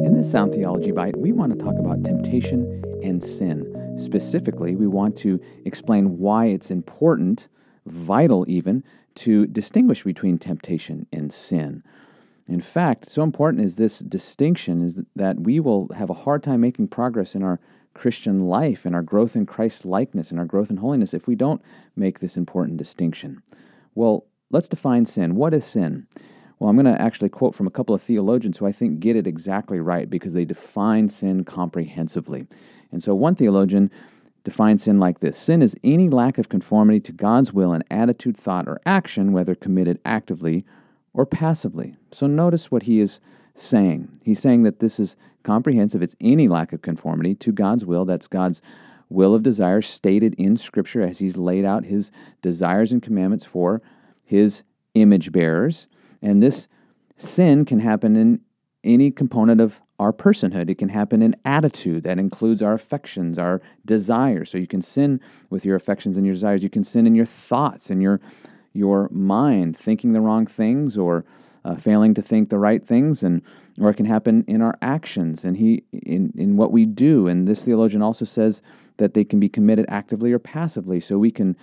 In this Sound Theology Bite, we want to talk about temptation and sin. Specifically, we want to explain why it's important, vital even, to distinguish between temptation and sin. In fact, so important is this distinction is that we will have a hard time making progress in our Christian life and our growth in Christ's likeness and our growth in holiness if we don't make this important distinction. Well, let's define sin. What is sin? Well, I'm going to actually quote from a couple of theologians who I think get it exactly right because they define sin comprehensively. And so one theologian defines sin like this Sin is any lack of conformity to God's will in attitude, thought, or action, whether committed actively or passively. So notice what he is saying. He's saying that this is comprehensive. It's any lack of conformity to God's will. That's God's will of desire stated in Scripture as He's laid out His desires and commandments for His image bearers. And this sin can happen in any component of our personhood. It can happen in attitude. That includes our affections, our desires. So you can sin with your affections and your desires. You can sin in your thoughts and your your mind, thinking the wrong things or uh, failing to think the right things, and or it can happen in our actions and he in in what we do. And this theologian also says that they can be committed actively or passively. So we can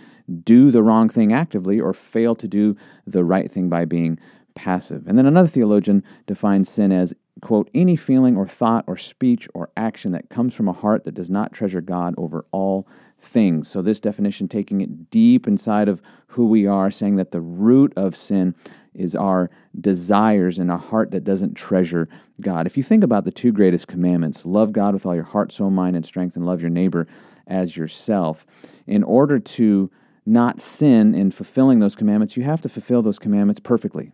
do the wrong thing actively or fail to do the right thing by being passive. And then another theologian defines sin as, quote, any feeling or thought or speech or action that comes from a heart that does not treasure God over all things. So this definition taking it deep inside of who we are, saying that the root of sin is our desires and a heart that doesn't treasure God. If you think about the two greatest commandments, love God with all your heart, soul, mind, and strength, and love your neighbor as yourself, in order to not sin in fulfilling those commandments, you have to fulfill those commandments perfectly.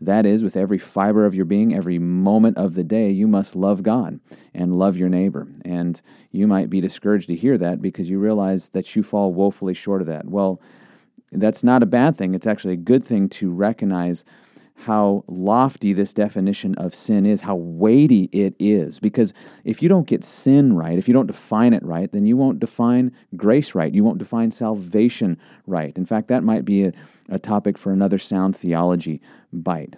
That is, with every fiber of your being, every moment of the day, you must love God and love your neighbor. And you might be discouraged to hear that because you realize that you fall woefully short of that. Well, that's not a bad thing. It's actually a good thing to recognize how lofty this definition of sin is, how weighty it is. Because if you don't get sin right, if you don't define it right, then you won't define grace right. You won't define salvation right. In fact, that might be a, a topic for another sound theology bite.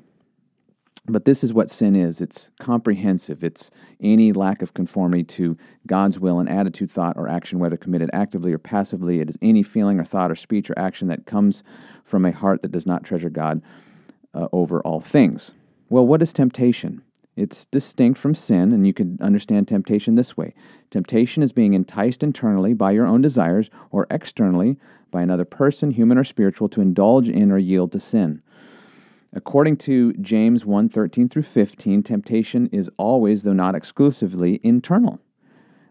But this is what sin is it's comprehensive. It's any lack of conformity to God's will and attitude, thought, or action, whether committed actively or passively. It is any feeling or thought or speech or action that comes from a heart that does not treasure God uh, over all things. Well, what is temptation? It's distinct from sin, and you can understand temptation this way Temptation is being enticed internally by your own desires or externally by another person, human or spiritual, to indulge in or yield to sin. According to James 1 13 through 15, temptation is always, though not exclusively, internal.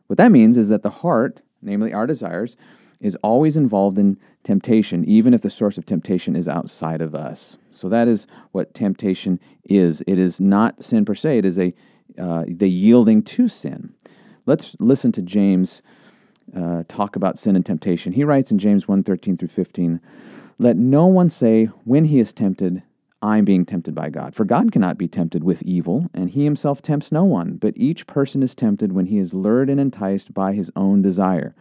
What that means is that the heart, namely our desires, is always involved in temptation, even if the source of temptation is outside of us. So that is what temptation is. It is not sin per se, it is a, uh, the yielding to sin. Let's listen to James uh, talk about sin and temptation. He writes in James 1 13 through 15, Let no one say, when he is tempted, I'm being tempted by God. For God cannot be tempted with evil, and he himself tempts no one, but each person is tempted when he is lured and enticed by his own desire.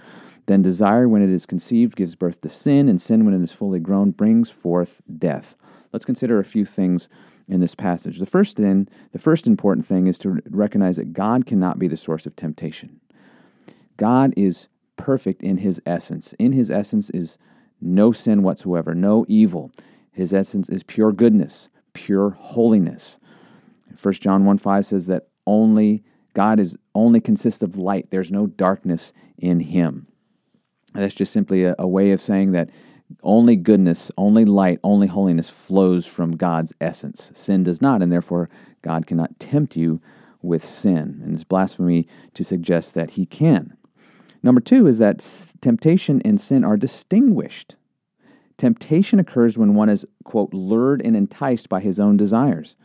Then desire, when it is conceived, gives birth to sin, and sin, when it is fully grown, brings forth death. Let's consider a few things in this passage. The first then, the first important thing is to recognize that God cannot be the source of temptation. God is perfect in his essence. In his essence is no sin whatsoever, no evil. His essence is pure goodness, pure holiness. 1 John 1 5 says that only God is only consists of light. There's no darkness in him. That's just simply a, a way of saying that only goodness, only light, only holiness flows from God's essence. Sin does not, and therefore God cannot tempt you with sin. And it's blasphemy to suggest that he can. Number two is that temptation and sin are distinguished. Temptation occurs when one is, quote, lured and enticed by his own desires.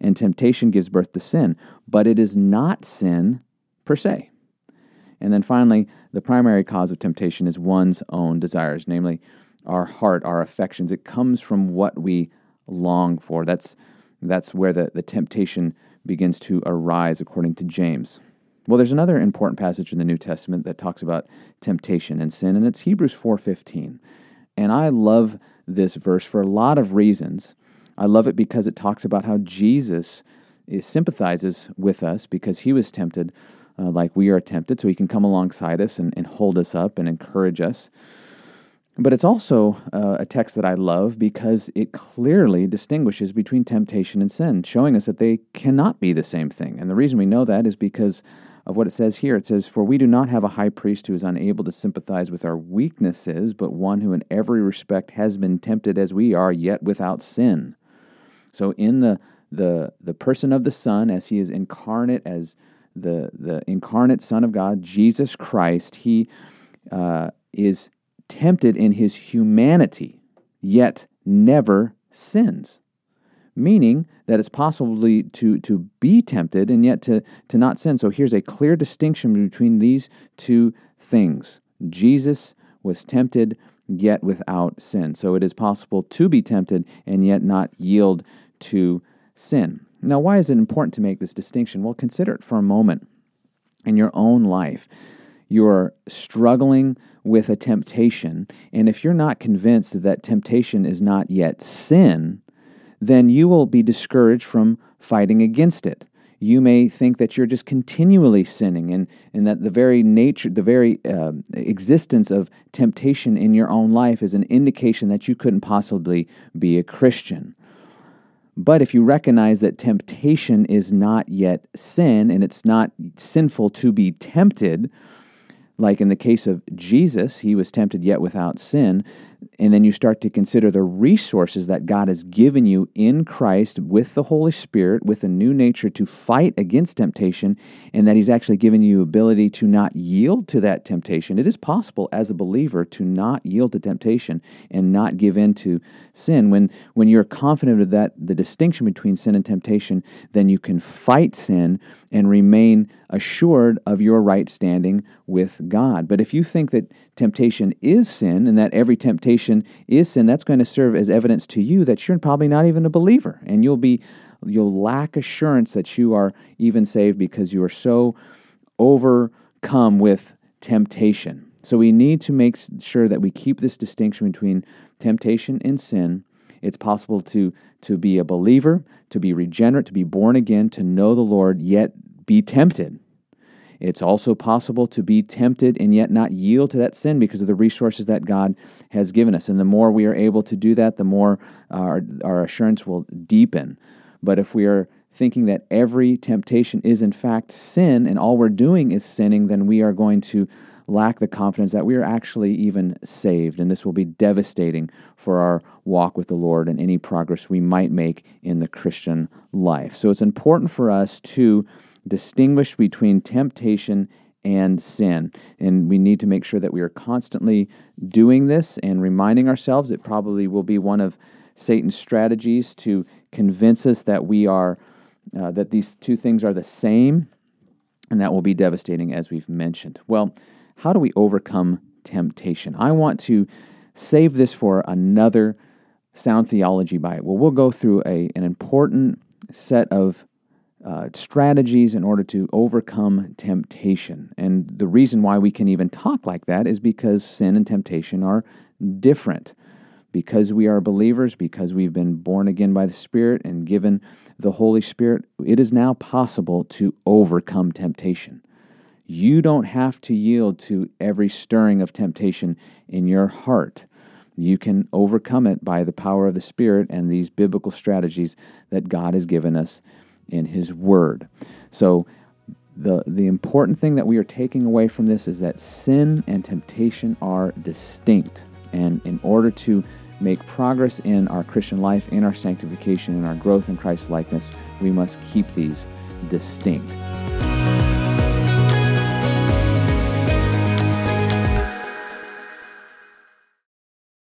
And temptation gives birth to sin, but it is not sin per se. And then finally, the primary cause of temptation is one's own desires, namely our heart, our affections. It comes from what we long for. That's, that's where the, the temptation begins to arise, according to James. Well, there's another important passage in the New Testament that talks about temptation and sin, and it's Hebrews 4:15. And I love this verse for a lot of reasons. I love it because it talks about how Jesus eh, sympathizes with us because he was tempted uh, like we are tempted, so he can come alongside us and, and hold us up and encourage us. But it's also uh, a text that I love because it clearly distinguishes between temptation and sin, showing us that they cannot be the same thing. And the reason we know that is because of what it says here. It says, For we do not have a high priest who is unable to sympathize with our weaknesses, but one who in every respect has been tempted as we are, yet without sin. So in the the the person of the Son, as he is incarnate as the the incarnate Son of God, Jesus Christ, he uh, is tempted in his humanity, yet never sins. Meaning that it's possible to, to be tempted and yet to, to not sin. So here's a clear distinction between these two things. Jesus was tempted yet without sin. So it is possible to be tempted and yet not yield to sin. Now, why is it important to make this distinction? Well, consider it for a moment. In your own life, you're struggling with a temptation, and if you're not convinced that that temptation is not yet sin, then you will be discouraged from fighting against it. You may think that you're just continually sinning, and, and that the very nature, the very uh, existence of temptation in your own life is an indication that you couldn't possibly be a Christian. But if you recognize that temptation is not yet sin and it's not sinful to be tempted, like in the case of Jesus, he was tempted yet without sin, and then you start to consider the resources that God has given you in Christ with the Holy Spirit, with a new nature to fight against temptation, and that He's actually given you ability to not yield to that temptation. It is possible as a believer to not yield to temptation and not give in to sin. When when you're confident of that, the distinction between sin and temptation, then you can fight sin and remain assured of your right standing with God. But if you think that temptation is sin and that every temptation is sin, that's going to serve as evidence to you that you're probably not even a believer and you'll be you'll lack assurance that you are even saved because you are so overcome with temptation. So we need to make sure that we keep this distinction between temptation and sin. It's possible to to be a believer, to be regenerate, to be born again, to know the Lord, yet be tempted. It's also possible to be tempted and yet not yield to that sin because of the resources that God has given us. And the more we are able to do that, the more our, our assurance will deepen. But if we are thinking that every temptation is in fact sin and all we're doing is sinning, then we are going to lack the confidence that we are actually even saved. And this will be devastating for our walk with the Lord and any progress we might make in the Christian life. So it's important for us to distinguish between temptation and sin. And we need to make sure that we are constantly doing this and reminding ourselves. It probably will be one of Satan's strategies to convince us that we are, uh, that these two things are the same. And that will be devastating, as we've mentioned. Well, how do we overcome temptation? I want to save this for another sound theology bite. Well, we'll go through a, an important set of uh, strategies in order to overcome temptation. And the reason why we can even talk like that is because sin and temptation are different. Because we are believers, because we've been born again by the Spirit and given the Holy Spirit, it is now possible to overcome temptation. You don't have to yield to every stirring of temptation in your heart. You can overcome it by the power of the Spirit and these biblical strategies that God has given us in His Word. So, the, the important thing that we are taking away from this is that sin and temptation are distinct. And in order to make progress in our Christian life, in our sanctification, in our growth in Christ's likeness, we must keep these distinct.